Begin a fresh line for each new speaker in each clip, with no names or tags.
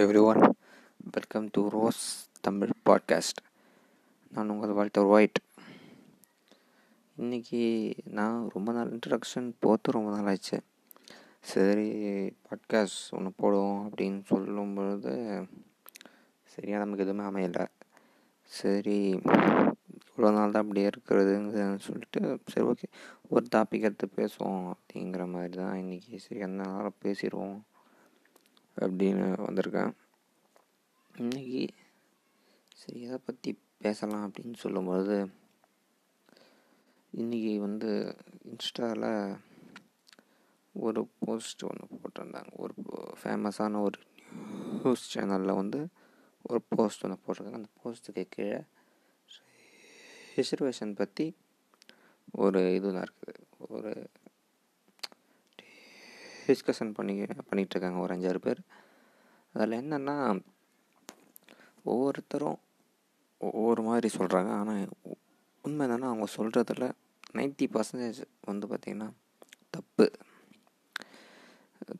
Everyone welcome to Rose Tamil podcast நான் உங்கள் Walter white இன்றைக்கி நான் ரொம்ப நாள் இன்ட்ரடக்ஷன் போத்து ரொம்ப நாள் ஆச்சு. சரி பாட்காஸ்ட் ஒன்று போடுவோம் அப்படின்னு சொல்லும் பொழுது சரியாக நமக்கு எதுவுமே அமையலை. சரி இவ்வளோ நாள் தான் அப்படியே இருக்கிறதுன்னு சொல்லிட்டு சரி ஓகே ஒரு டாபிக் எடுத்து பேசுவோம் அப்படிங்கிற மாதிரி தான் இன்றைக்கி சரி அந்த நாளில் பேசிடுவோம். அப்படின்னு வந்திருக்கேன். இன்றைக்கி சரி எதை பற்றி பேசலாம் அப்படின்னு சொல்லும்பொழுது இன்றைக்கி வந்து இன்ஸ்டாவில் ஒரு போஸ்ட் ஒன்று போட்டிருந்தாங்க. ஒரு ஃபேமஸான ஒரு நியூஸ் சேனலில் வந்து ஒரு போஸ்ட் ஒன்று போட்டிருக்காங்க. அந்த போஸ்ட்டுக்கு கீழே ரிசர்வேஷன் பற்றி ஒரு இதுதான் இருக்குது. ஒரு டிஸ்கஷன் பண்ணி பண்ணிகிட்ருக்காங்க ஒரு அஞ்சாறு பேர். அதில் என்னென்னா ஒவ்வொருத்தரும் ஒவ்வொரு மாதிரி சொல்கிறாங்க ஆனால் உண்மை என்னென்னா அவங்க சொல்கிறதுல நைன்ட்டி பர்சன்டேஜ் வந்து பார்த்திங்கன்னா தப்பு.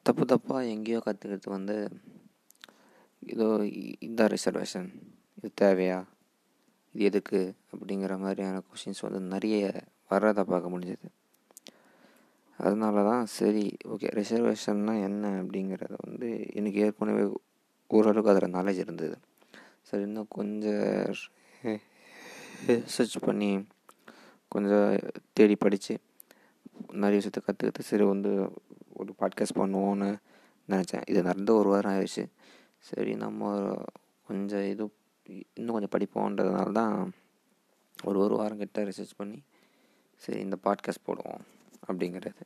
தப்பு தப்பாக எங்கேயோ கற்றுக்கிறது வந்து இதோ இந்த ரிசர்வேஷன் இது தேவையா? இது எதுக்கு? அப்படிங்கிற மாதிரியான கொஷின்ஸ் வந்து நிறைய வர்றதை பார்க்க முடிஞ்சது. அதனால தான் சரி ஓகே ரிசர்வேஷன்னா என்ன அப்படிங்கிறத வந்து எனக்கு ஏற்கனவே ஓரளவுக்கு அதில் நாலேஜ் இருந்தது. சரி இன்னும் கொஞ்சம் ரிசர்ச் பண்ணி கொஞ்சம் தேடி படித்து நிறைய விஷயத்தை கற்றுக்கிட்டு சரி வந்து ஒரு பாட்காஸ்ட் பண்ணுவோன்னு நினச்சேன். இது நடந்து ஒரு வாரம் ஆயிடுச்சு. சரி நம்ம கொஞ்சம் இது இன்னும் கொஞ்சம் படிப்போன்றதுனால தான் ஒரு ஒரு வாரம் கிட்ட ரிசர்ச் பண்ணி சரி இந்த பாட்காஸ்ட் போடுவோம். அப்படிங்கிறது.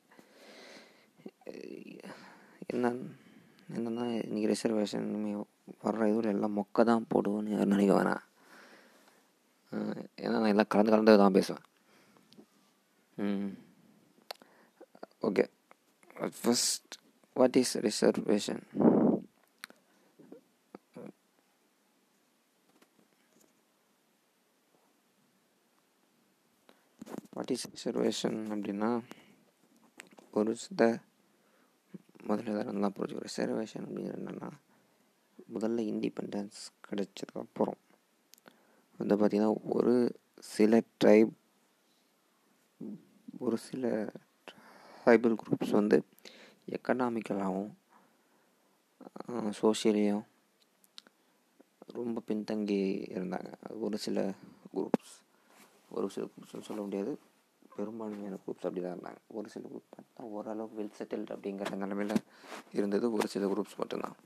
என்ன என்னென்னா இன்றைக்கி ரிசர்வேஷன் வர்ற இதில் எல்லாம் மொக்க தான் போடுவோன்னு யாரும் நினைக்க வேணாம். ஏன்னா நான் எல்லாம் கலந்து கலந்து தான் பேசுவேன். Okay. First what is reservation what is reservation அப்படின்னா ஒரு சில முதல்ல இதெல்லாம் நல்லா புரிஞ்சுக்கணும் ரிசர்வேஷன் அப்படிங்கிறது என்னென்னா முதல்ல இண்டிபெண்டன்ஸ் கிடைச்சதுக்கப்புறம் வந்து பார்த்திங்கன்னா ஒரு சில ட்ரைப் ஒரு சில ட்ரைபல் குரூப்ஸ் வந்து எக்கனாமிக்கலாகவும் சோஷியலையும் ரொம்ப பின்தங்கி இருந்தாங்க. ஒரு சில குரூப்ஸ் ஒரு சில குரூப்ஸ்னு சொல்ல முடியாது. பெரும்பான்மையான குரூப்ஸ் அப்படி தான் இருந்தாங்க. ஒரு சில குரூப் பார்த்தா ஓரளவுக்கு வெல் செட்டில்டு அப்படிங்கிற நிலமையில் இருந்தது. ஒரு சில குரூப்ஸ் மட்டும்தான்.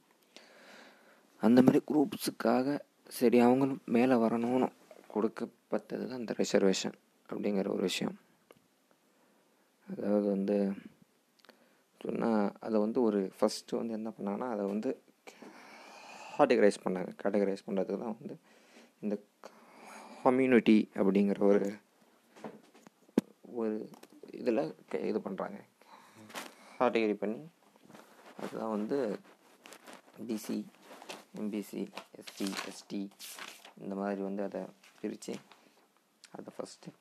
அந்த மாதிரி குரூப்ஸுக்காக சரி அவங்களும் மேலே வரணும்னு கொடுக்கப்பட்டது தான் இந்த ரிசர்வேஷன் அப்படிங்கிற ஒரு விஷயம். அதாவது வந்து சொன்னால் அதை வந்து ஒரு ஃபஸ்ட்டு வந்து என்ன பண்ணாங்கன்னா அதை வந்து கேட்டகரைஸ் பண்ணாங்க. கேட்டகரைஸ் பண்ணுறதுக்கு தான் வந்து இந்த கம்யூனிட்டி அப்படிங்கிற ஒரு ஒரு இதில் இது பண்ணுறாங்க. கேட்டகரி பண்ணி அதுதான் வந்து பிசி எம்பிசி எஸ்சி எஸ்டி இந்த மாதிரி வந்து அதை பிரித்து அதை ஃபஸ்ட்டு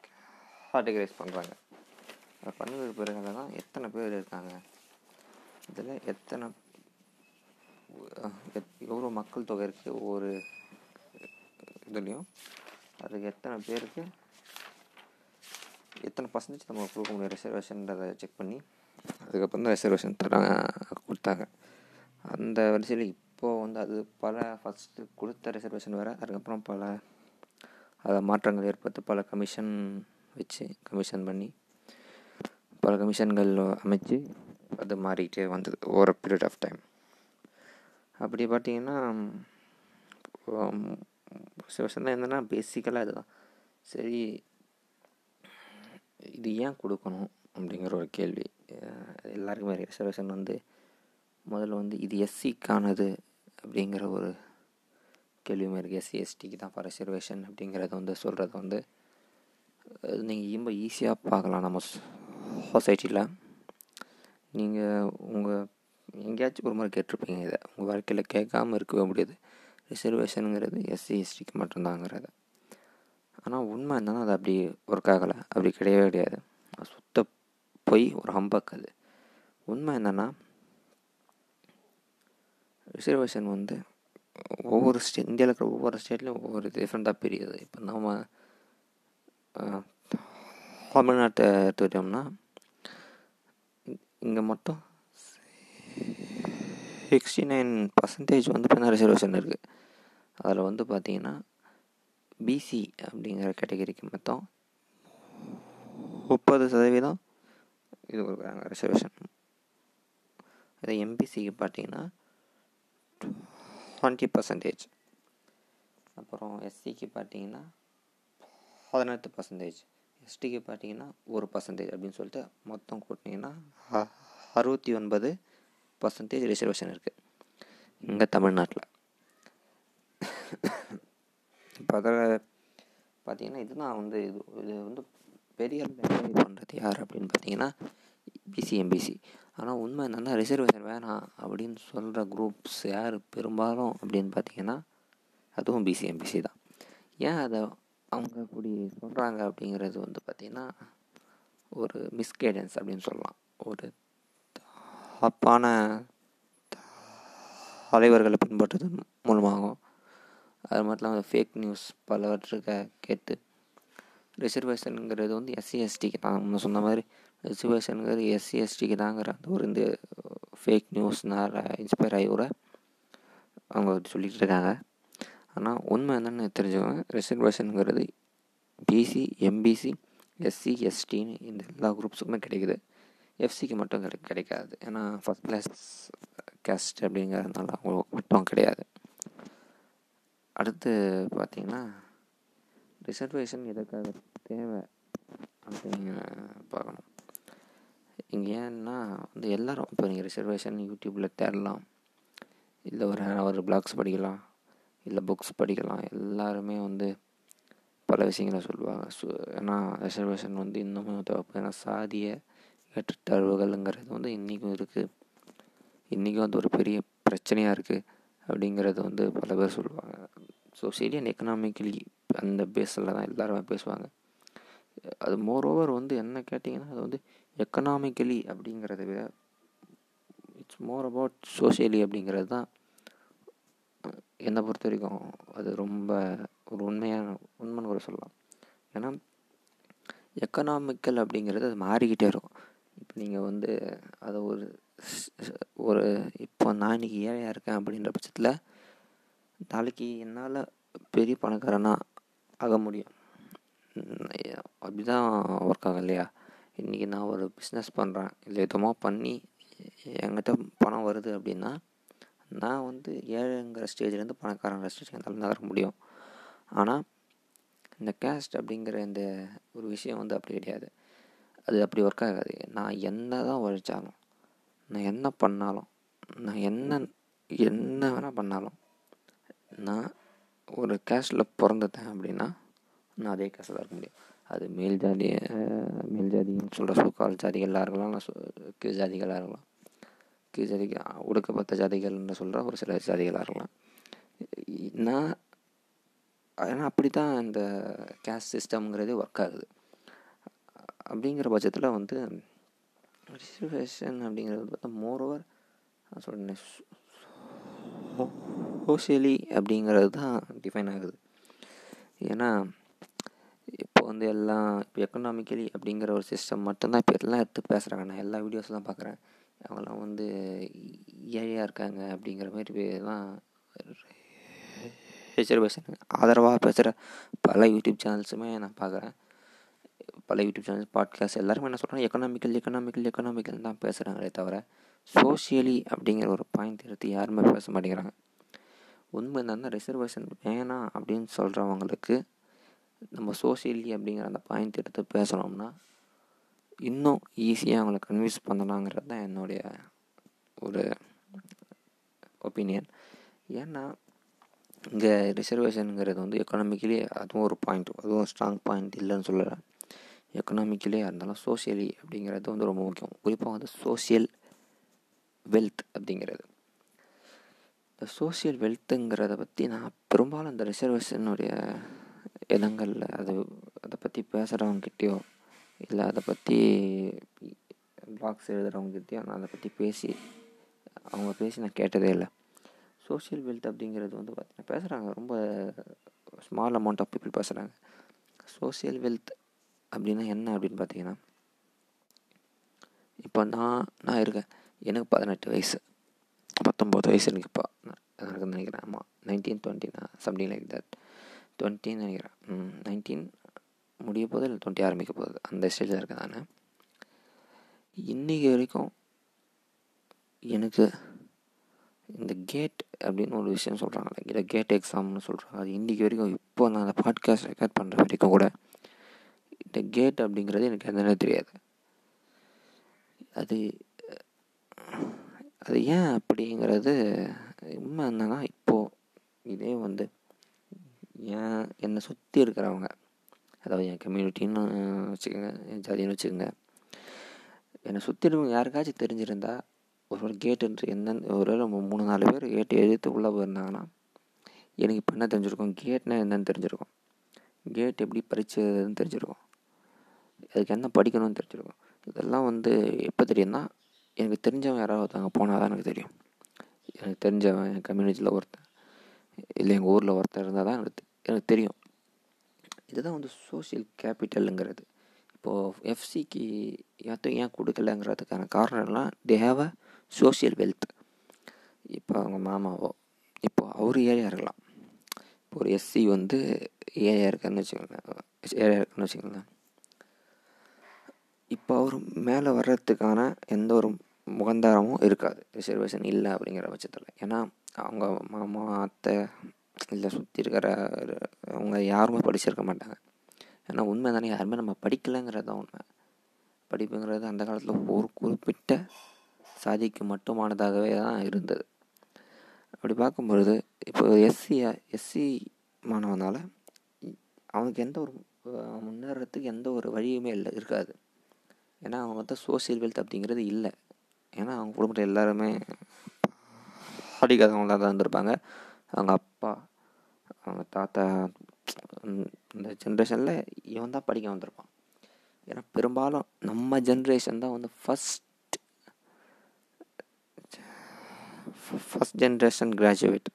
கேட்டகரைஸ் பண்ணுறாங்க. அதை பண்ணதுக்கு பிறகு தான் எத்தனை பேர் இருக்காங்க? இதில் எத்தனை எவ்வளோ மக்கள் தொகை இருக்குது ஒவ்வொரு இதுலேயும். அதுக்கு எத்தனை பேருக்கு எத்தனை பர்சன்டேஜ் நம்ம கொடுக்க முடியும் ரிசர்வேஷன்றதை செக் பண்ணி அதுக்கப்புறம் தான் ரிசர்வேஷன் தர கொடுத்தாங்க. அந்த வரிசையில் இப்போது வந்து அது பல ஃபஸ்ட்டு கொடுத்த ரிசர்வேஷன் வேறு அதுக்கப்புறம் பல அதை மாற்றங்கள் ஏற்படுத்தி பல கமிஷன் வச்சு கமிஷன் பண்ணி பல கமிஷன்கள் அமைச்சு அது மாறிக்கிட்டே வந்தது ஓவர் பீரியட் ஆஃப் டைம் அப்படி பார்த்தீங்கன்னா ரிசர்வேஷன் என்னென்னா பேசிக்கலாக இதுதான். சரி இது ஏன் கொடுக்கணும் அப்படிங்கிற ஒரு கேள்வி. எல்லாருக்குமே ரிசர்வேஷன் வந்து முதல்ல வந்து இது எஸ்சிக்கானது அப்படிங்கிற ஒரு கேள்வியுமே இருக்குது எஸ்சி எஸ்டிக்கு தான் ஃபார் ரிசர்வேஷன் அப்படிங்கிறத வந்து சொல்கிறத வந்து நீங்கள் ரொம்ப ஈஸியாக பார்க்கலாம் நம்ம சொசைட்டியில் நீங்கள் உங்கள் எங்கேயாச்சும் ஒரு மாதிரி கேட்டிருப்பீங்க இதை. உங்கள் வாழ்க்கையில் கேட்காம இருக்கவே முடியாது. ரிசர்வேஷனுங்கிறது எஸ்சி எஸ்டிக்கு மட்டும்தாங்கிறத. ஆனால் உண்மை என்னன்னா அது அப்படி ஒர்க் ஆகலை. அப்படி கிடையவே கிடையாது. சுத்த பொய் ஒரு ஹம்பக் அது. உண்மை என்னென்னா ரிசர்வேஷன் வந்து ஒவ்வொரு ஸ்டே இந்தியாவில் இருக்கிற ஒவ்வொரு ஸ்டேட்லேயும் ஒவ்வொரு டிஃப்ரெண்ட்டாக பிரியுது. இப்போ நம்ம தமிழ்நாட்டை எடுத்துக்கிட்டோம்னா இங்கே மொத்தம் சிக்ஸ்டி நைன் பர்சன்டேஜ் வந்து பார்த்தீங்கன்னா ரிசர்வேஷன் இருக்குது அதில் வந்து பார்த்திங்கன்னா பிசி அப்படிங்கிற கேட்டகரிக்கு மொத்தம் முப்பது சதவீதம் இது கொடுக்குறாங்க ரிசர்வேஷன் அதே எம்பிசிக்கு பார்த்தீங்கன்னா டுவெண்ட்டி பர்சன்டேஜ் அப்புறம் எஸ்சிக்கு பார்த்தீங்கன்னா பதினெட்டு பர்சன்டேஜ் எஸ்டிக்கு பார்த்தீங்கன்னா ஒரு பர்சன்டேஜ் அப்படின்னு சொல்லிட்டு மொத்தம் கூட்டினீங்கன்னா அறுபத்தி ஒன்பது பர்சன்டேஜ் ரிசர்வேஷன் இருக்குது இங்கே தமிழ்நாட்டில். இப்போ பார்த்திங்கன்னா இது இதுதான் வந்து இது இது வந்து பெரிய அளவில் பண்ணுறது யார் அப்படின்னு பார்த்தீங்கன்னா பிசிஎம்பிசி ஆனால் உண்மை என்னென்னா ரிசர்வேஷன் வேணாம் அப்படின்னு சொல்கிற குரூப்ஸ் யார் பெரும்பாலும் அப்படின்னு பார்த்தீங்கன்னா அதுவும் பிசிஎம்பிசி தான். ஏன் அதை அவங்க அப்படி சொல்கிறாங்க அப்படிங்கிறது வந்து பார்த்திங்கன்னா ஒரு மிஸ்கைடன்ஸ் அப்படின்னு சொல்லலாம். ஒரு தப்பான தலைவர்களை பின்பற்றுறது மூலமாகும் அது மட்டும் இல்லாமல் ஃபேக் நியூஸ் பலவற்றை கேட்டு ரிசர்வேஷனுங்கிறது வந்து எஸ்சி எஸ்டிக்கு தான். நம்ம சொன்ன மாதிரி ரிசர்வேஷனுங்கிறது எஸ்சி எஸ்டிக்கு தாங்கிற அந்த ஒரு இந்த ஃபேக் நியூஸ்னால் இன்ஸ்பயர் ஆகி கூட அவங்க சொல்லிகிட்டு இருக்காங்க. ஆனால் உண்மை என்னென்னு தெரிஞ்சவங்க ரிசர்வேஷனுங்கிறது பிசி எம்பிசி எஸ்சி எஸ்டின்னு இந்த எல்லா குரூப்ஸுக்குமே கிடைக்குது. எஃப்சிக்கு மட்டும் கிடை கிடைக்காது. ஏன்னா ஃபஸ்ட் கிளாஸ் கேஸ்ட் அப்படிங்கிறதுனால அவங்களுக்கு மட்டும் கிடையாது. அடுத்து பார்த்திங்கன்னா ரிசர்வேஷன் எதுக்காக தேவை அப்படின்னு பார்க்கணும். இங்கே ஏன்னா வந்து எல்லோரும் இப்போ நீங்கள் ரிசர்வேஷன் யூடியூப்பில் தேடலாம். இல்லை ஒரு ஒரு பிளாக்ஸ் படிக்கலாம். இல்லை புக்ஸ் படிக்கலாம். எல்லாருமே வந்து பல விஷயங்களை சொல்லுவாங்க. ஸோ ஏன்னா ரிசர்வேஷன் வந்து இன்னமும் தேவைப்படும் ஏன்னா சாதிய ஏற்றத்தாழ்வுகள்ங்கிறது வந்து இன்றைக்கும் இருக்குது இன்றைக்கும் வந்து ஒரு பெரிய பிரச்சனையாக இருக்குது அப்படிங்கிறது வந்து பல பேர் சொல்லுவாங்க. சோசியலி அண்ட் எக்கனாமிக்கலி அந்த பேஸில் தான் எல்லாருமே பேசுவாங்க. அது மோர் ஓவர் வந்து என்ன கேட்டிங்கன்னா அது வந்து எக்கனாமிக்கலி அப்படிங்கிறத விட இட்ஸ் மோர் அபவுட் சோசியலி அப்படிங்கிறது தான் என்னை பொறுத்த வரைக்கும் அது ரொம்ப ஒரு உண்மையான உண்மைன்னு கூட சொல்லலாம். ஏன்னா எக்கனாமிக்கல் அப்படிங்கிறது அது மாறிக்கிட்டே இருக்கும். இப்போ நீங்கள் வந்து அதை ஒரு ஒரு இப்போ நான் இன்றைக்கி ஏழையாக இருக்கேன் அப்படின்ற பட்சத்தில் நாளைக்கு என்னால் பெரிய பணக்காரனாக ஆக முடியும். அப்படி தான் ஒர்க் ஆகும் இல்லையா இன்றைக்கி நான் ஒரு பிஸ்னஸ் பண்ணுறேன் இல்லை எதுவுமோ பண்ணி என்கிட்ட பணம் வருது அப்படின்னா நான் வந்து ஏழைங்கிற ஸ்டேஜ்லேருந்து பணக்காரங்கிற ஸ்டேஜ் என்னால் நகர முடியும். ஆனால் இந்த கேஸ்ட் அப்படிங்கிற இந்த ஒரு விஷயம் வந்து அப்படி கிடையாது. அது அப்படி ஒர்க் ஆகாது. நான் என்ன தான் உழைச்சாலும் நான் என்ன பண்ணாலும் நான் என்ன என்ன வேணால் பண்ணாலும் நான் ஒரு கேஸ்டில் பிறந்துட்டேன் அப்படின்னா நான் அதே கேஸ்டில் இருக்க முடியும். அது மேல் ஜாதி மேல் ஜாதின்னு சொல்கிற சூக்கால் ஜாதிகளாக இருக்கலாம் நான் கீழ் ஜாதிகளாக இருக்கலாம். கீழ் ஜாதிக்கு ஒடுக்கப்பட்ட ஜாதிகள்னு சொல்கிற ஒரு சில ஜாதிகளாக இருக்கலாம். நான் ஏன்னா அப்படி தான் இந்த கேஸ்ட் சிஸ்டம்ங்கிறதே ஒர்க் ஆகுது. அப்படிங்கிற பட்சத்தில் வந்து ரிசர்வேஷன் அப்படிங்கிறது பார்த்தா மோரோவர் நான் சொல்கிறேன் ஹோசியலி அப்படிங்கிறது தான் டிஃபைன் ஆகுது. ஏன்னா இப்போ வந்து எல்லாம் இப்போ எக்கனாமிக்கலி அப்படிங்கிற ஒரு சிஸ்டம் மட்டும்தான் இப்போ எல்லாம் எடுத்து பேசுகிறாங்க நான் எல்லா வீடியோஸ்லாம் பார்க்குறேன் அவங்களாம் வந்து ஏழையாக இருக்காங்க அப்படிங்கிற மாதிரி தான் பேசுகிறாங்க ஆதரவாக பேசுகிற பல யூடியூப் சேனல்ஸுமே நான் பார்க்குறேன் பல யூடியூப் சேனல்ஸ் பாட்காஸ்ட் எல்லாருமே என்ன சொல்கிறாங்க எக்கனாமிக்கல் எக்கனாமிக்கல் எக்கனாமிக்கல் தான் பேசுகிறாங்களே தவிர சோஷியலி அப்படிங்கிற ஒரு பாயிண்ட் எடுத்து யாருமே பேச மாட்டேங்கிறாங்க. உண்மை என்னன்னா ரிசர்வேஷன் வேணாம் அப்படின்னு சொல்கிறவங்களுக்கு நம்ம சோஷியலி அப்படிங்கிற அந்த பாயிண்ட் எடுத்து பேசணும்னா இன்னும் ஈஸியாக அவங்கள கன்வின்ஸ் பண்ணலாங்கிறது தான் என்னுடைய ஒரு ஒப்பீனியன் ஏன்னா இங்கே ரிசர்வேஷனுங்கிறது வந்து எக்கனாமிக்கலி அதுவும் ஒரு பாயிண்ட் அதுவும் ஸ்ட்ராங் பாயிண்ட் இல்லைன்னு சொல்லலை. எக்கனாமிக்கலியாக இருந்தாலும் சோஷியலி அப்படிங்கிறது வந்து ரொம்ப முக்கியம். குறிப்பாக வந்து சோஷியல் வெல்த் அப்படிங்கிறது. இந்த சோஷியல் வெல்த்துங்கிறத பற்றி நான் பெரும்பாலும் அந்த ரிசர்வேஷனுடைய இடங்களில் அது அதை பற்றி பேசுகிறவங்ககிட்டயோ இல்லை அதை பற்றி பிளாக்ஸ் எழுதுகிறவங்ககிட்டயோ நான் அதை பற்றி பேசி அவங்க பேசி நான் கேட்டதே இல்லை. சோஷியல் வெல்த் அப்படிங்கிறது வந்து பார்த்தீங்கன்னா பேசுகிறாங்க ரொம்ப ஸ்மால் அமௌண்ட் ஆஃப் பீப்புள் பேசுகிறாங்க சோஷியல் வெல்த் அப்படின்னா என்ன அப்படின்னு பார்த்தீங்கன்னா இப்போ நான் நான் இருக்கேன். எனக்கு பதினெட்டு வயசு. பத்தொம்போது வயசு எனக்கு இப்போ. நடக்குதுன்னு நினைக்கிறேன். ஆமாம் நைன்டீன் டுவெண்ட்டினா சம்திங் லைக் தட் டுவெண்ட்டின்னு நினைக்கிறேன். நைன்டீன் முடிய போது இல்லை டுவெண்ட்டி ஆரம்பிக்க போகுது. அந்த ஸ்டேஜில் இருக்க நான். இன்றைக்கி வரைக்கும் எனக்கு இந்த கேட் அப்படின்னு ஒரு விஷயம் சொல்கிறாங்களே இல்லை கேட் எக்ஸாம்னு சொல்கிறாங்க அது இன்றைக்கி வரைக்கும் இப்போ நான் அந்த பாட்காஸ்ட் ரெக்கார்ட் பண்ணுற வரைக்கும் கூட இந்த கேட் அப்படிங்கிறது எனக்கு என்னன்னு தெரியாது. அது அது ஏன் அப்படிங்கிறது உண்மை என்னன்னா இப்போது இதே வந்து ஏன் என்னை சுற்றி இருக்கிறவங்க அதாவது என் கம்யூனிட்டின்னு வச்சுக்கோங்க என் ஜாதின்னு வச்சுக்கோங்க என்னை சுற்றி இருக்கவங்க யாருக்காச்சும் தெரிஞ்சிருந்தா ஒரு ஒரு கேட்டு என்னென்னு ஒரு மூணு நாலு பேர் கேட்டு எழுத்து உள்ளே போயிருந்தாங்கன்னா எனக்கு இப்போ என்ன தெரிஞ்சிருக்கும்? கேட்னா என்னன்னு தெரிஞ்சிருக்கும். கேட் எப்படி பறிச்சதுன்னு தெரிஞ்சிருக்கும். அதுக்கு என்ன படிக்கணும்னு தெரிஞ்சிருக்கும். இதெல்லாம் வந்து எப்போ தெரியும்னா எனக்கு தெரிஞ்சவன் யாராவது ஒருத்தவங்க போனால் தான் எனக்கு தெரியும். எனக்கு தெரிஞ்சவன் என் கம்யூனிட்டியில் ஒருத்தன் இல்லை எங்கள் ஊரில் ஒருத்தர் இருந்தால் தான் எனக்கு எனக்கு தெரியும். இதுதான் வந்து சோஷியல் கேபிட்டலுங்கிறது இப்போது எஃப்சிக்கு யாத்தையும் ஏன் கொடுக்கலங்கிறதுக்கான காரணம்லாம் they have a social wealth இப்போ அவங்க மாமாவோ இப்போ அவர் ஏரியா இருக்கலாம். இப்போ ஒரு எஸ்சி வந்து ஏரியா இருக்கான்னு வச்சுக்கோங்களேன் ஏரியா இருக்குன்னு வச்சுக்கோங்களேன். இப்போ அவர் மேலே வர்றதுக்கான எந்த ஒரு முகந்தாரமும் இருக்காது. ரிசர்வேஷன் இல்லை அப்படிங்கிற பட்சத்தில். ஏன்னா அவங்க மாமா அத்தை இல்லை சுற்றி இருக்கிற அவங்க யாருமே படிச்சிருக்க மாட்டாங்க. ஏன்னா உண்மை தானே யாருமே நம்ம படிக்கலைங்கிறது தான் உண்மை. படிப்புங்கிறது அந்த காலத்தில் ஒரு குறிப்பிட்ட சாதிக்கு மட்டுமானதாகவே தான் இருந்தது. அப்படி பார்க்கும்பொழுது இப்போ எஸ்சி எஸ்சி மாணவனால் அவனுக்கு எந்த ஒரு முன்னேறத்துக்கு எந்த ஒரு வழியுமே இல்லை இருக்காது. ஏன்னா அவங்க வந்து சோசியல் வெல்த் அப்படிங்கிறது இல்லை. ஏன்னா அவங்க குடும்பத்தில் எல்லாருமே படிக்காதவங்களாக தான் இருந்திருப்பாங்க. அவங்க அப்பா அவங்க தாத்தா இந்த ஜென்ரேஷனில் இவன் தான் படிக்க வந்திருப்பான். ஏன்னா பெரும்பாலும் நம்ம ஜென்ரேஷன் தான் வந்து ஃபஸ்ட் ஃபஸ்ட் ஜென்ரேஷன் கிராஜுவேட்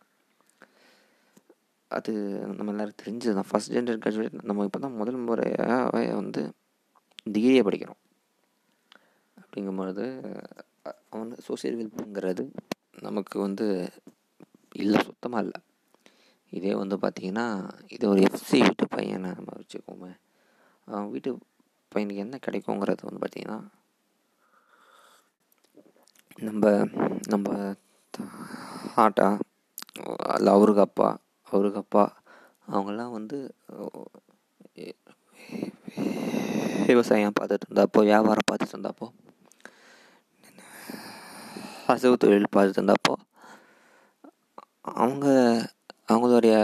அது நம்ம எல்லோரும் தெரிஞ்சது தான் ஃபஸ்ட் ஜென்ரேஷன் கிராஜுவேட் நம்ம இப்போ தான் முதல் முறையாக வந்து டிகிரியை படிக்கிறோம். அப்படிங்கும்பொழுது அவன் சோசியல் வெல்ப்புங்கிறது நமக்கு வந்து இல்லை சுத்தமாக இல்லை. இதே வந்து பார்த்திங்கன்னா இது ஒரு எஃப்சி வீட்டு பையனை நம்ம வச்சுக்கோமே. அவன் வீட்டு பையனுக்கு என்ன கிடைக்குங்கிறது வந்து பார்த்திங்கன்னா நம்ம நம்ம ஆட்டா இல்லை அவருக்கு அப்பா அவருக்கு அப்பா அவங்கெல்லாம் வந்து விவசாயம் பார்த்துட்டு இருந்தாப்போ வியாபாரம் பார்த்துட்டு இருந்தப்போ அசைவு தொழில் பார்த்துட்டு இருந்தாப்போ அவங்க அவங்களுடைய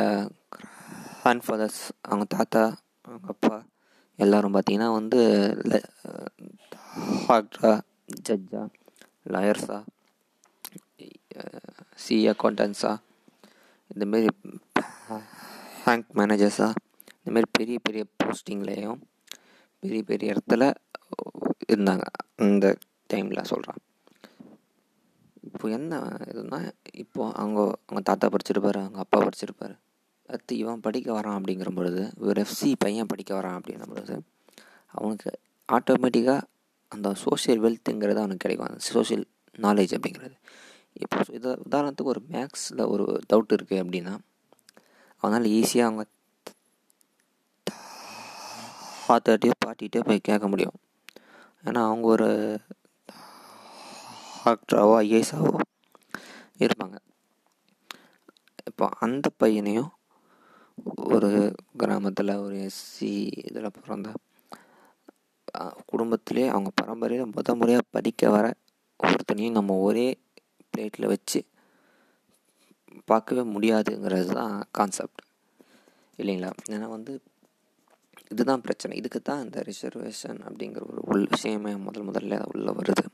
கிராண்ட் ஃபாதர்ஸ் அவங்க தாத்தா அவங்க அப்பா எல்லோரும் பார்த்திங்கன்னா வந்து டாக்டரா ஜட்ஜா லாயர்ஸா சி அக்கௌண்டன்ஸா இந்தமாரி பேங்க் மேனேஜர்ஸா இந்தமாரி பெரிய பெரிய போஸ்டிங்லேயும் பெரிய பெரிய இடத்துல இருந்தாங்க. அந்த டைமில் சொல்கிறேன் இப்போ என்ன இதுனா இப்போது அவங்க அவங்க தாத்தா படிச்சிருப்பாரு அவங்க அப்பா படிச்சிருப்பாரு. அடுத்து இவன் படிக்க வரான் அப்படிங்கிற பொழுது ஒரு எஃப்சி பையன் படிக்க வரான் அப்படிங்கிற பொழுது அவனுக்கு ஆட்டோமேட்டிக்காக அந்த சோஷியல் வெல்த்துங்கிறது அவனுக்கு கிடைக்கும். அந்த சோஷியல் நாலேஜ் அப்படிங்கிறது. இப்போ இது உதாரணத்துக்கு ஒரு மேக்ஸில் ஒரு டவுட் இருக்குது அப்படின்னா அவனால் ஈஸியாக அவங்க தாத்தாட்டியோ பாட்டிகிட்டோ போய் கேட்க முடியும். ஏன்னா அவங்க ஒரு டாக்டராவோ ஐஏஎஸாவோ இருப்பாங்க. இப்போ அந்த பையனையும் ஒரு கிராமத்தில் ஒரு எஸ்சி இதில் பிறந்த குடும்பத்திலே அவங்க பரம்பரையில் முத முறையாக படிக்க வர ஒருத்தனையும் நம்ம ஒரே பிளேட்டில் வச்சு பார்க்கவே முடியாதுங்கிறது தான் கான்செப்ட் இல்லைங்களா? ஏன்னா வந்து இதுதான் பிரச்சனை. இதுக்கு தான் இந்த ரிசர்வேஷன் அப்படிங்கிற ஒரு உள் விஷயமே முதல் முதல்ல உள்ளே வருது.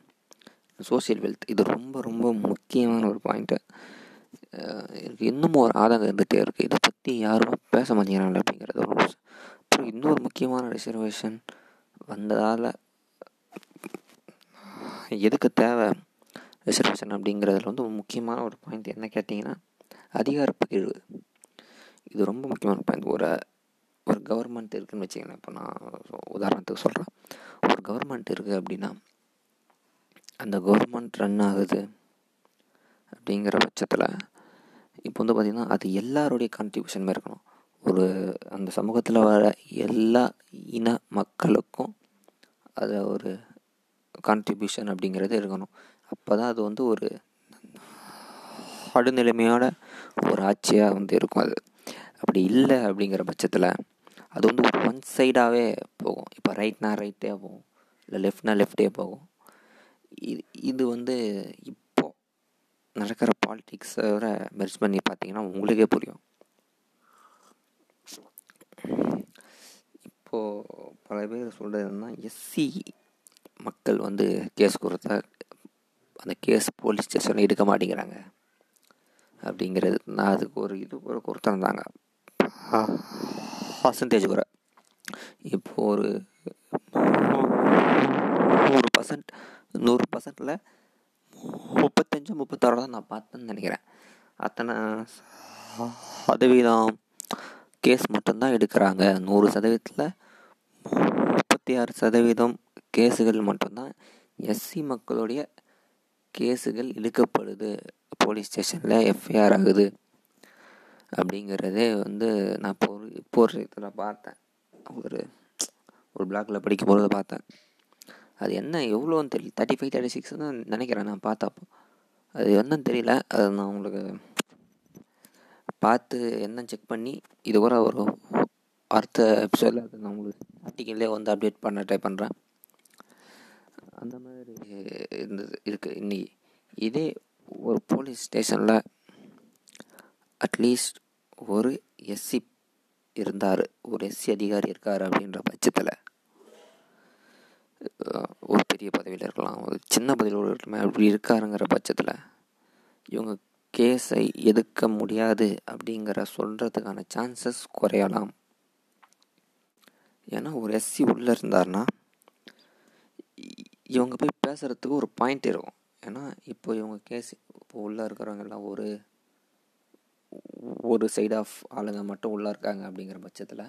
சோசியல் வெல்த் இது ரொம்ப ரொம்ப முக்கியமான ஒரு பாயிண்ட்டு எனக்கு இன்னமும் ஒரு ஆதங்கம் இருந்துகிட்டே இருக்குது இதை பற்றி யாருமே பேச மாட்டேங்கிறாங்க அப்படிங்கிறது ஒரு அப்புறம் இன்னொரு முக்கியமான ரிசர்வேஷன் வந்ததால் எதுக்கு தேவை ரிசர்வேஷன் அப்படிங்கிறதுல வந்து ஒரு முக்கியமான ஒரு பாயிண்ட் என்ன கேட்டிங்கன்னா அதிகார பகிர்வு. இது ரொம்ப முக்கியமான பாயிண்ட் ஒரு ஒரு கவர்மெண்ட் இருக்குதுன்னு வச்சுக்கோங்களேன். இப்போ நான் உதாரணத்துக்கு சொல்கிறேன் ஒரு கவர்மெண்ட் இருக்குது அப்படின்னா அந்த கவர்மெண்ட் ரன் ஆகுது அப்படிங்கிற பட்சத்தில் இப்போ வந்து பார்த்திங்கன்னா அது எல்லாருடைய கான்ட்ரிபியூஷனுமே இருக்கணும். ஒரு அந்த சமூகத்தில் வர எல்லா இன மக்களுக்கும் அது ஒரு கான்ட்ரிபியூஷன் அப்படிங்கிறது இருக்கணும். அப்போ தான் அது வந்து ஒரு நடுநிலைமையோட ஒரு ஆட்சியாக வந்து இருக்கும் அது. அப்படி இல்லை அப்படிங்கிற பட்சத்தில் அது வந்து ஒரு ஒன் சைடாகவே போகும். இப்போ ரைட்னா ரைட்டே போகும். இல்லை லெஃப்ட்னா லெஃப்டே போகும். இது இது வந்து இப்போது நடக்கிற பாலிட்டிக்ஸோட மெர்ஜ் பண்ணி பார்த்தீங்கன்னா உங்களுக்கே புரியும். இப்போது பல பேர் சொல்கிறது என்னன்னா எஸ்சி மக்கள் வந்து கேஸ் கொடுத்தா அந்த கேஸ் போலீஸ் ஸ்டேஷனில் எடுக்க மாட்டேங்கிறாங்க. அப்படிங்கிறது நான் அதுக்கு ஒரு இது ஒரு கொடுத்துருந்தாங்க பர்சன்டேஜ் கூட இப்போ ஒரு நூறு பர்சன்ட் நூறு பர்சன்டில் முப்பத்தஞ்சு முப்பத்தாறு தான் நான் பார்த்தேன்னு நினைக்கிறேன். அத்தனை சதவீதம் கேஸ் மட்டும்தான் எடுக்கிறாங்க. நூறு சதவீதத்தில் முப்பத்தி ஆறு சதவீதம் கேஸுகள் மட்டும்தான் எஸ்சி மக்களுடைய கேஸுகள் இழுக்கப்படுது போலீஸ் ஸ்டேஷனில் எஃப்ஐஆர் ஆகுது. அப்படிங்கிறதே வந்து நான் இப்போ ஒரு இப்போ ஒரு இதில் பார்த்தேன். ஒரு ஒரு பிளாக்ல படிக்கும் பொழுது பார்த்தேன். அது என்ன எவ்வளோன்னு தெரியல தேர்ட்டி ஃபைவ் தேர்ட்டி சிக்ஸ் தான் நினைக்கிறேன் நான் பார்த்தப்போ. அது என்னன்னு தெரியல. அது நான் உங்களுக்கு பார்த்து என்ன செக் பண்ணி இது கூட ஒரு அடுத்த எபிசோடில் அது நான் உங்களுக்கு ஆர்டிக்கல்லே வந்து அப்டேட் பண்ண ட்ரை பண்ணுறேன் அந்த மாதிரி இருந்தது இருக்குது இன்னைக்கு இதே ஒரு போலீஸ் ஸ்டேஷனில் அட்லீஸ்ட் ஒரு எஸ்சி இருந்தார். ஒரு எஸ்சி அதிகாரி இருக்கார் அப்படின்ற பட்சத்தில். ஒரு பெரிய பதவியில் இருக்கலாம். ஒரு சின்ன பதவியில் இருக்கலாமே அப்படி இருக்காருங்கிற பட்சத்தில் இவங்க கேஸை எதுக்க முடியாது அப்படிங்கிற சொல்கிறதுக்கான சான்சஸ் குறையலாம். ஏன்னா ஒரு எஸ்சி உள்ளே இருந்தார்னா இவங்க போய் பேசுகிறதுக்கு ஒரு பாயிண்ட் இருக்கும். ஏன்னா இப்போ இவங்க கேஸ் இப்போ உள்ளே இருக்கிறவங்க எல்லாம் ஒரு ஒரு சைடு ஆஃப் ஆளுங்க மட்டும் உள்ளே இருக்காங்க அப்படிங்கிற பட்சத்தில்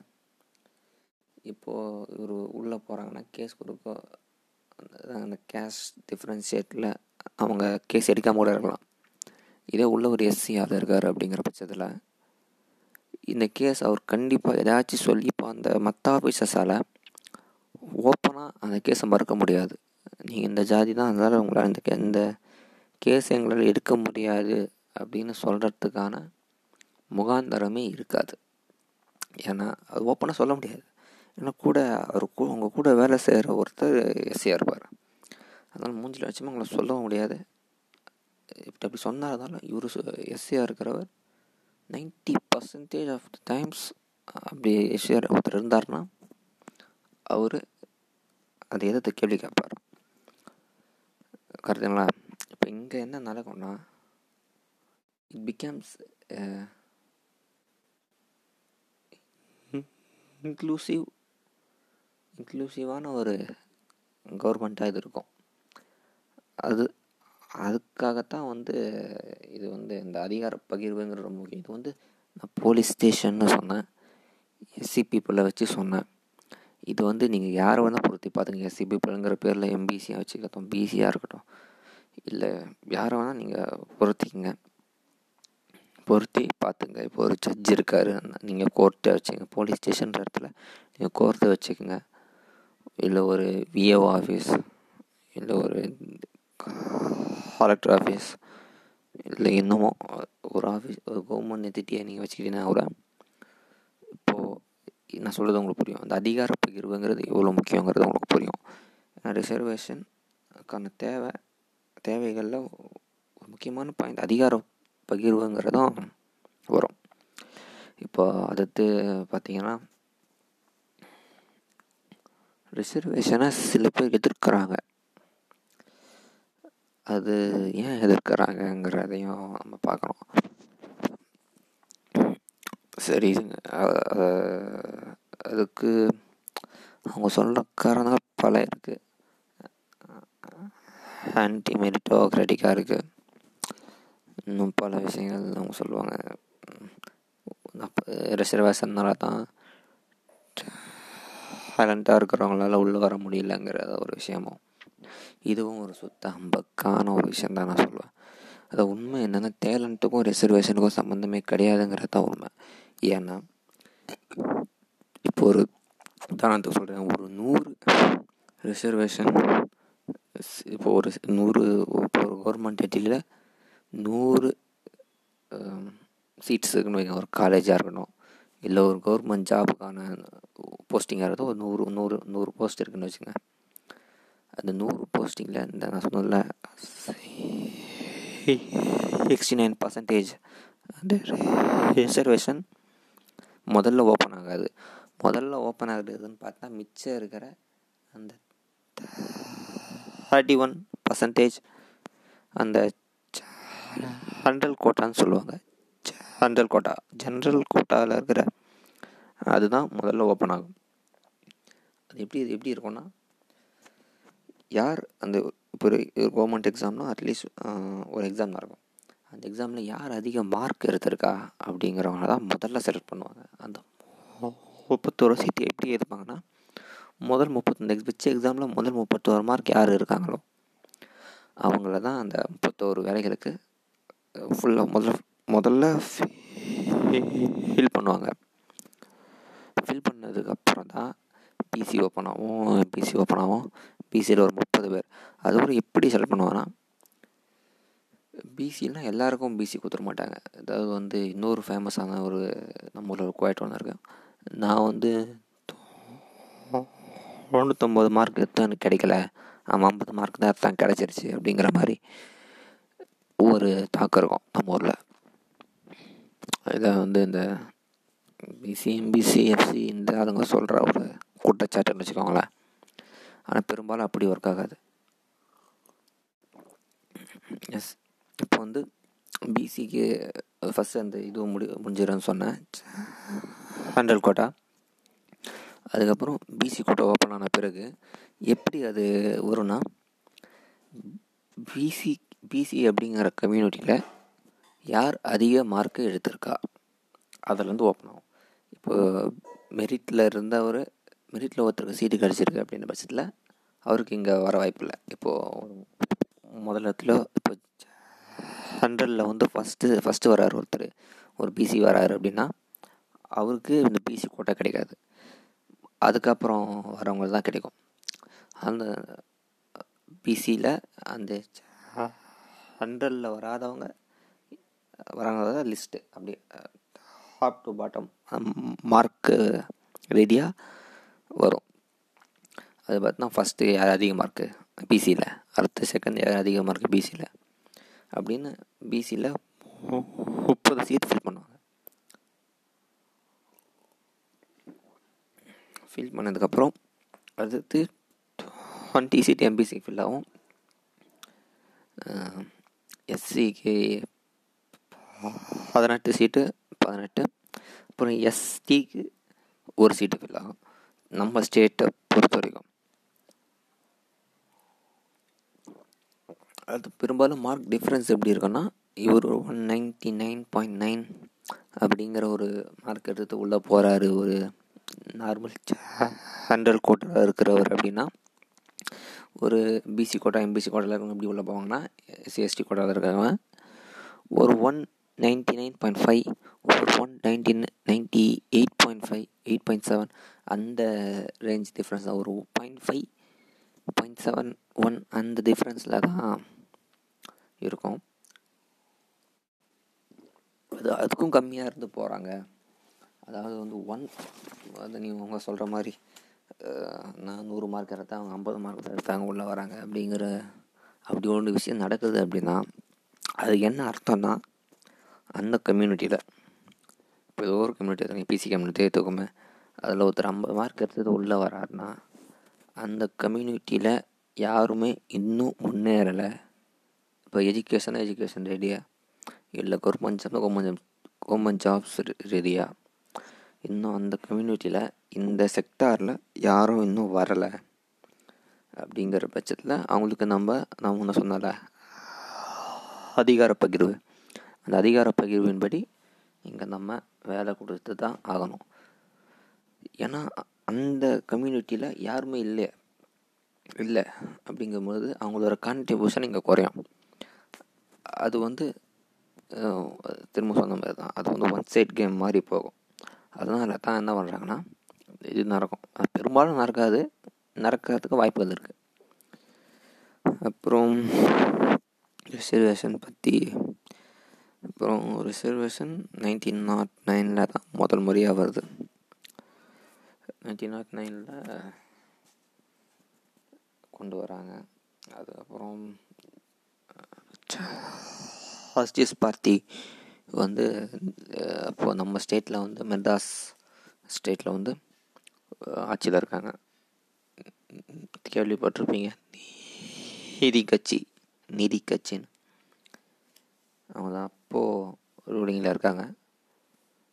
இப்போது இவர் உள்ளே போகிறாங்கன்னா கேஸ் கொடுக்க அந்த கேஷ் டிஃப்ரென்ஷியேட்டில் அவங்க கேஸ் எடுக்காம கூட இருக்கலாம். இதே உள்ள ஒரு எஸ்சி ஆள் இருக்கார் அப்படிங்கிற பட்சத்தில் இந்த கேஸ் அவர் கண்டிப்பாக ஏதாச்சும் சொல்லி இப்போ அந்த மற்ற ஆஃபீஸர்ஸால் ஓப்பனாக அந்த கேஸை மறுக்க முடியாது. நீங்கள் இந்த ஜாதி தான் அதனால் உங்களால் இந்த கே இந்த கேஸ் எங்களால் எடுக்க முடியாது அப்படின்னு சொல்கிறதுக்கான முகாந்தரமே இருக்காது. ஏன்னா அது ஓப்பனாக சொல்ல முடியாது. ஏன்னா கூட அவர் கூட உங்கள் கூட வேலை செய்கிற ஒருத்தர் எஸ்சியாக இருப்பார். அதனால் மூஞ்சில் வச்சுமா உங்களை சொல்லவும் முடியாது. இப்படி அப்படி சொன்னார்னால இவர் எஸ்சியாக இருக்கிறவர் ninety percentage of the times அப்படி எஸ்சிஆர் ஒருத்தர் இருந்தார்னா அவர் அதை எதிர்த்து கேள்வி கேட்பார். கரெக்டுங்களா இப்போ இங்கே என்ன நடக்கும்னா இட் பிகம்ஸ் இன்க்ளூசிவ் இன்க்ளூசிவான ஒரு கவர்மெண்ட்டாக இது இருக்கும். அது அதுக்காகத்தான் வந்து இது வந்து இந்த அதிகார பகிர்வுங்கிற ரொம்ப முக்கியம். இது வந்து நான் போலீஸ் ஸ்டேஷன்னு சொன்னேன். எஸ்சி பீப்புளை வச்சு சொன்னேன். இது வந்து நீங்கள் யாரை வேணால் பொருத்தி பார்த்துங்க எஸ்சி பீப்புளுங்கிற பேரில் எம்பிசியாக வச்சுக்கட்டும் பிசியாக இருக்கட்டும். இல்லை யாரை வேணால் நீங்கள் பொருத்திக்கங்க. பொருத்தி பார்த்துங்க இப்போ ஒரு ஜட்ஜ் இருக்கார். நீங்கள் கோர்ட்டை வச்சுங்க போலீஸ் ஸ்டேஷன்ற இடத்துல நீங்கள் கோர்ட்டை வச்சுக்கோங்க. இல்லை ஒரு விஏஓ ஆஃபீஸ் இல்லை ஒரு கலெக்டர் ஆஃபீஸ் இல்லை இன்னமும் ஒரு ஆஃபீஸ் ஒரு கவர்மெண்ட் எத்திட்டியை நீங்கள் வச்சுக்கிட்டீங்கன்னா கூட இப்போது நான் சொல்கிறது உங்களுக்கு புரியும். அந்த அதிகார பகிர்வுங்கிறது எவ்வளோ முக்கியங்கிறது உங்களுக்கு புரியும். ஏன்னா ரிசர்வேஷனுக்கான தேவை தேவைகளில் ஒரு முக்கியமான பாயிண்ட் அதிகார பகிர்வுங்கிறதும் வரும். இப்போ அடுத்து பார்த்தீங்கன்னா ரிசர்வேஷனை சில பேர் எதிர்க்கிறாங்க. அது ஏன் எதிர்க்கிறாங்கங்கிறதையும் நம்ம பார்க்கணும். சரி அதுக்கு அவங்க சொல்கிற காரணங்கள் பல இருக்குது ஆன்டி மெரிட்டோக்ராட்டிக்காக இருக்குது இன்னும் பல விஷயங்கள் அவங்க சொல்லுவாங்க. ரிசர்வேஷன்னால தான் டேலண்ட்டாக இருக்கிறவங்களால உள்ளே வர முடியலங்கிறத ஒரு விஷயமும். இதுவும் ஒரு சுத்த அம்பக்கான ஒரு விஷயம் தான் நான் சொல்லுவேன். அது உண்மை என்னென்னா டேலண்ட்டுக்கும் ரிசர்வேஷனுக்கும் சம்மந்தமே கிடையாதுங்கிறது தான் உண்மை. ஏன்னா இப்போ ஒரு உதாரணத்துக்கு சொல்கிறேன் ஒரு நூறு ரிசர்வேஷன் இப்போ ஒரு நூறு இப்போ ஒரு கவர்மெண்ட் எட்டியில் நூறு சீட்ஸ் இருக்குன்னு வைங்க. ஒரு காலேஜாக இருக்கணும் இல்லை ஒரு கவர்மெண்ட் ஜாபுக்கான போஸ்டிங்காக ஆகிறது ஒரு நூறு நூறு நூறு போஸ்ட் இருக்குன்னு வச்சுங்க அந்த நூறு போஸ்டிங்கில் இந்த நான் சொன்னதில்ல சிக்ஸ்டி நைன் பர்சன்டேஜ் அந்த ரிசர்வேஷன் முதல்ல ஓப்பன் ஆகாது. முதல்ல ஓப்பன் ஆகிறதுன்னு பார்த்தா மிச்சம் இருக்கிற அந்த தேர்ட்டி ஒன் பர்சன்டேஜ் அந்த ஹண்ட்ரல் கோட்டான்னு சொல்லுவாங்க. ஜென்ரல் கோட்டா ஜென்ரல் கோட்டாவில் இருக்கிற அதுதான் முதல்ல ஓப்பன் ஆகும். அது எப்படி இது எப்படி இருக்கும்னா யார் அந்த இப்போ ஒரு கவர்மெண்ட் எக்ஸாம்னா அட்லீஸ்ட் ஒரு எக்ஸாம் இருக்கும். அந்த எக்ஸாமில் யார் அதிக மார்க் எடுத்திருக்கா அப்படிங்கிறவங்கள தான் முதல்ல செலக்ட் பண்ணுவாங்க. அந்த முப்பத்தோரு சீட்டு எப்படி எடுப்பாங்கன்னா முதல் முப்பத்தொன்று வச்ச எக்ஸாமில் முதல் முப்பத்தோரு மார்க் யார் இருக்காங்களோ அவங்கள தான் அந்த முப்பத்தோரு வேலைகளுக்கு ஃபுல்லாக முதல்ல முதல்ல ஃபில் பண்ணுவாங்க. ஃபில் பண்ணதுக்கப்புறம் தான் பிசி ஓப்பன் ஆகும் பிசி ஓப்பன் ஆகும். பிசியில் ஒரு முப்பது பேர். அதுக்கப்புறம் எப்படி செலக்ட் பண்ணுவாங்கன்னா பிசிலாம் எல்லாருக்கும் பிசி கொடுத்துட மாட்டாங்க. அதாவது வந்து இன்னொரு ஃபேமஸான ஒரு நம்ம ஊரில் ஒரு குவாய்ட் ஒன்று இருக்கு. நான் வந்து தொண்ணூத்தொம்பது மார்க் எடுத்தான் எனக்கு கிடைக்கல. அவன் ஐம்பது மார்க் தான் எடுத்தான் கிடச்சிருச்சு அப்படிங்கிற மாதிரி ஒரு தாக்கம் இருக்கும் நம்ம ஊரில். இதை வந்து இந்த பிசி எஃப்சி இந்த அதுங்க சொல்கிற ஒரு குற்றச்சாட்டுன்னு வச்சுக்கோங்களேன். ஆனால் பெரும்பாலும் அப்படி ஒர்க் ஆகாது. எஸ் இப்போ வந்து பிசிக்கு ஃபஸ்ட்டு அந்த இது முடி முடிஞ்சிடும்னு சொன்னேன். ஹண்டல் கோட்டா அதுக்கப்புறம் பிசி கோட்டா ஓப்பன் ஆன பிறகு எப்படி அது வரும்னா பிசி பிசி அப்படிங்கிற கம்யூனிட்டியில் யார் அதிக மார்க்கு எடுத்திருக்கா? அதிலேருந்து ஓப்பன் ஆகும். இப்போ மெரிட்டில் இருந்தவர் மெரிட்டில் ஒருத்தருக்கு சீட்டு கிடச்சிருக்கு அப்படின்ற பட்சத்தில் அவருக்கு இங்கே வர வாய்ப்பு இல்லை. இப்போது முதலத்தில் இப்போ ஹண்ட்ரடில் வந்து ஃபஸ்ட்டு ஃபஸ்ட்டு வராரு ஒருத்தர். ஒரு பிசி வராரு அப்படின்னா அவருக்கு இந்த பிசி கோட்டை கிடைக்காது. அதுக்கப்புறம் வரவங்களுக்கு தான் கிடைக்கும். அந்த பிசியில் அந்த ஹண்ட்ரடில் வராதவங்க வராங்க லிஸ்ட்டு அப்படி டாப் டு பாட்டம் மார்க்கு ரீதியாக வரும். அது பார்த்தா ஃபஸ்ட்டு யார் அதிக மார்க்கு பிசியில் அடுத்த செகண்ட் யார் அதிக மார்க்கு பிசியில் அப்படின்னு பிசியில் முப்பது சீட் ஃபில் பண்ணுவாங்க. ஃபில் பண்ணதுக்கப்புறம் அடுத்து டுவெண்ட்டி சீட் எம்பிசி ஃபில் ஆகும். எஸ்சிக்கு பதினெட்டு சீட்டு பதினெட்டு. அப்புறம் எஸ்டிக்கு ஒரு சீட்டு ஃபில் ஆகும். நம்ம ஸ்டேட்டை பொறுத்த வரைக்கும் அது பெரும்பாலும் மார்க் டிஃப்ரென்ஸ் எப்படி இருக்குன்னா இவர் one ninety nine point nine அப்படிங்கிற ஒரு மார்க் எடுத்து உள்ளே போகிறாரு ஒரு நார்மல் ஹண்ட்ரட் கோட்டாக இருக்கிறவர் அப்படின்னா ஒரு பிசி கோட்டா எம்பிசி கோட்டாவில் இருக்கவங்க எப்படி உள்ளே போவாங்கன்னா சிஎஸ்டி கோட்டாவில் இருக்கிறவங்க ஒரு one ninety nine point five ஒரு one nineteen ninety eight point five eight point seven அந்த ரேஞ்ச் டிஃப்ரென்ஸ் தான். ஒரு point five point seven one அந்த டிஃப்ரென்ஸில் தான் இருக்கும். அது அதுக்கும் கம்மியாக இருந்து போகிறாங்க அதாவது வந்து ஒன் அது நீங்கள் அவங்க சொல்கிற மாதிரி நான் நூறு மார்க் எடுத்தேன் அவங்க ஐம்பது மார்க் தான் எடுத்தாங்க உள்ளே வராங்க அப்படிங்கிற அப்படி ஒன்று விஷயம் நடக்குது அப்படின்னா அது என்ன அர்த்தம்னா அந்த கம்யூனிட்டியில் இப்போ ஏதோ ஒரு கம்யூனிட்டி எடுத்துங்க பிசி கம்யூனிட்டி எடுத்துக்கோமே அதில் ஒருத்தர் ஐம்பது மார்க் எடுத்தது உள்ளே வராருன்னா அந்த கம்யூனிட்டியில் யாருமே இன்னும் முன்னேறலை. இப்போ எஜுகேஷன் எஜுகேஷன் ரீதியாக இல்லை government job government government jobs ரீதியாக இன்னும் அந்த கம்யூனிட்டியில் இந்த செக்டாரில் யாரும் இன்னும் வரலை. அப்படிங்கிற பட்சத்தில் அவங்களுக்கு நம்ம நான் முன்ன சொன்னல அதிகார பகிர்வு. அந்த அதிகார பகிர்வின்படி இங்கே நம்ம வேலை கொடுத்து தான் ஆகணும். ஏன்னா அந்த கம்யூனிட்டியில் யாருமே இல்லை. இல்லை அப்படிங்கும்போது அவங்களோட கான்ட்ரிபியூஷன் இங்கே குறையும். அது வந்து திரும்ப சொன்ன மாதிரி தான். அது வந்து ஒன் சைட் கேம் மாதிரி போகும். அதனால தான் என்ன பண்ணுறாங்கன்னா இது நடக்கும். பெரும்பாலும் நடக்காது. நடக்கிறதுக்கு வாய்ப்புகள் இருக்குது அப்புறம் ரிசர்வேஷன் பற்றி அப்புறம் ரிசர்வேஷன் நைன்டீன் நாட் நைனில் தான். முதல் முறையாக வருது. நைன்டீன் நாட் நைனில் கொண்டு வராங்க. அதுக்கப்புறம் ஹாஸ்டிஸ் பார்ட்டி வந்து அப்போது நம்ம ஸ்டேட்டில் வந்து மெட்ராஸ் ஸ்டேட்டில் வந்து ஆட்சியில் இருக்காங்க. கேள்விப்பட்டிருப்பீங்க. நீதி கட்சி. நீதி கட்சின்னு. அவங்க தான் அப்போது ரூலிங்கில் இருக்காங்க.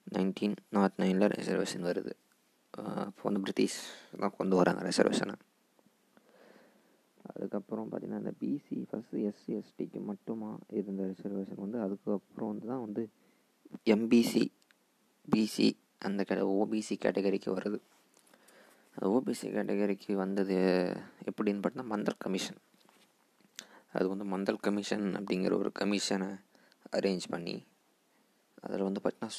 நைன்டீன் நாட் நைனில் ரிசர்வேஷன் வருது. அப்போ வந்து பிரிட்டிஷ் தான் கொண்டு வராங்க ரிசர்வேஷனை அதுக்கப்புறம் பார்த்திங்கன்னா இந்த பிசி ஃபஸ்ட்டு எஸ்சி எஸ்டிக்கு மட்டுமா இருந்த ரிசர்வேஷன் வந்து அதுக்கப்புறம் வந்து தான் வந்து எம்பிசி பிசி அந்த கே ஓபிசி கேட்டகரிக்கு வருது. ஓபிசி கேட்டகரிக்கு வந்தது எப்படின்னு பார்த்தா மந்தல் கமிஷன் அது வந்து மந்தல் கமிஷன் அப்படிங்கிற ஒரு கமிஷனை அரேஞ்ச் பண்ணி அதில் வந்து பார்த்தீங்கன்னா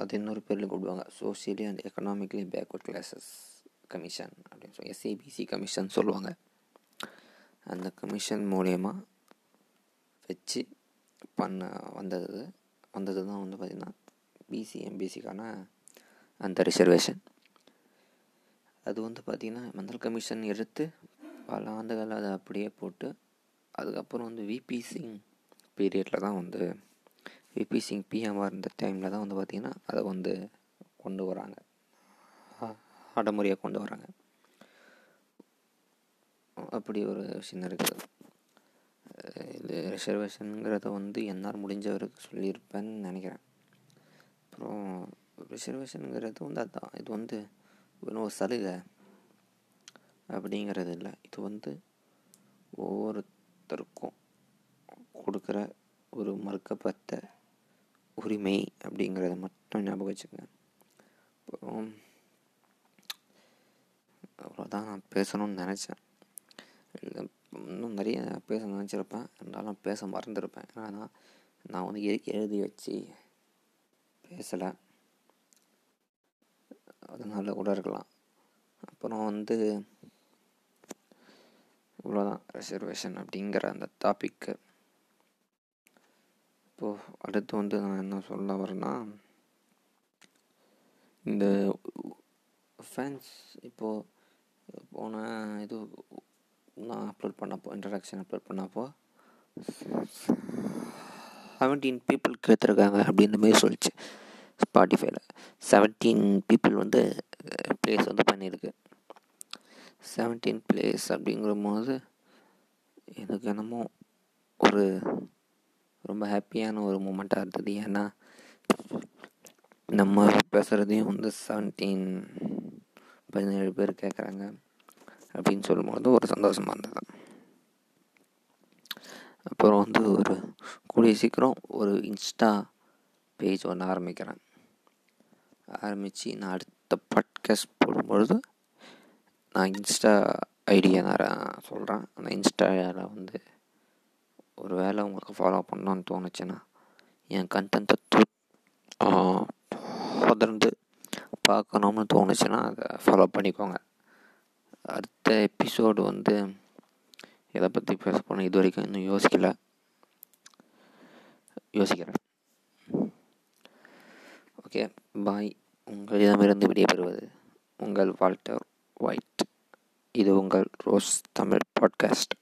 அது இன்னொரு பேரில் கூப்பிடுவாங்க. Socially and economically backward classes commission அப்படின்னு சொல்லி எஸ்ஏபிசி கமிஷன் சொல்லுவாங்க. அந்த கமிஷன் மூலயமா வச்சு பண்ண வந்தது வந்தது தான் வந்து பார்த்திங்கன்னா பிசி எம்பிசிக்கான அந்த ரிசர்வேஷன் அது வந்து பார்த்திங்கன்னா மந்தல் கமிஷன் எடுத்து பல ஆண்டுகள் அதை அப்படியே போட்டு அதுக்கப்புறம் வந்து விபி சிங் பீரியடில் தான் வந்து விபி சிங் பிஎம்ஆர் இருந்த டைமில் தான் வந்து பார்த்திங்கன்னா அதை வந்து கொண்டு வராங்க. அடமுறையாக கொண்டு வராங்க. அப்படி ஒரு விஷயம் இருக்குது. இது ரிசர்வேஷனுங்கிறத வந்து என்னால் முடிஞ்சவருக்கு சொல்லியிருப்பேன்னு நினைக்கிறேன். அப்புறம் ரிசர்வேஷனுங்கிறது வந்து அதுதான் இது வந்து வெறும் ஒரு சலுகை அப்படிங்கிறது இல்லை. இது வந்து ஒவ்வொருத்தருக்கும் கொடுக்குற ஒரு மறுக்கப்பட்ட உரிமை அப்படிங்கிறத மட்டும் ஞாபகம் வச்சுக்கோங்க. அப்புறம் அவ்வளோதான் நான் பேசணும்னு நினச்சேன். இன்னும் நிறைய பேச நினச்சிருப்பேன். இருந்தாலும் பேச மறந்துருப்பேன். ஏன்னா நான் வந்து எழுதி வச்சு பேசலை. அதனால் கூட இருக்கலாம். அப்புறம் வந்து இவ்வளோதான் ரிசர்வேஷன் அப்படிங்கிற அந்த டாப்பிக்கு இப்போது அடுத்து வந்து நான் என்ன சொல்ல வரேன்னா இந்த ஃபேன்ஸ் இப்போது போன இது நான் அப்லோட் பண்ணப்போ இன்ட்ரடக்ஷன் அப்லோட் பண்ணப்போ செவன்டீன் பீப்புள் கேட்டிருக்காங்க அப்படின்ற மாதிரி சொல்லிச்சு. ஸ்பாட்டிஃபைல செவன்டீன் பீப்புள் வந்து ப்ளேஸ் வந்து பண்ணியிருக்கு. செவன்டீன் ப்ளேஸ் அப்படிங்கிற போது எனக்கு என்னமோ ஒரு ரொம்ப ஹாப்பியான ஒரு மூமெண்ட்டாக இருந்தது. ஏன்னா நம்ம பேசுகிறதையும் வந்து செவன்டீன் பதினேழு பேர் கேட்குறாங்க அப்படின்னு சொல்லும்போது ஒரு சந்தோஷமாக இருந்தது. அப்புறம் வந்து ஒரு கூடிய சீக்கிரம் ஒரு இன்ஸ்டா பேஜ் ஒன்று ஆரம்பிக்கிறேன். ஆரம்பித்து நான் அடுத்த பாட்காஸ்ட் போடும்பொழுது நான் இன்ஸ்டா ஐடியா நான் சொல்கிறேன் அந்த இன்ஸ்டாவில் வந்து ஒரு வேளை உங்களுக்கு ஃபாலோ பண்ணணும்னு தோணுச்சுன்னா என் கண்டென்ட்டை தொடர்ந்து பார்க்கணும்னு தோணுச்சுன்னா அதை ஃபாலோ பண்ணிக்கோங்க. அடுத்த எபிசோடு வந்து எதை பற்றி பேச போனால் இது வரைக்கும் இன்னும் யோசிக்கல. யோசிக்கிறேன். ஓகே பாய் உங்களிடமிருந்து விடைபெறுவது உங்கள் வால்டர் ஒயிட் இது உங்கள் ரோஸ் தமிழ் பாட்காஸ்ட்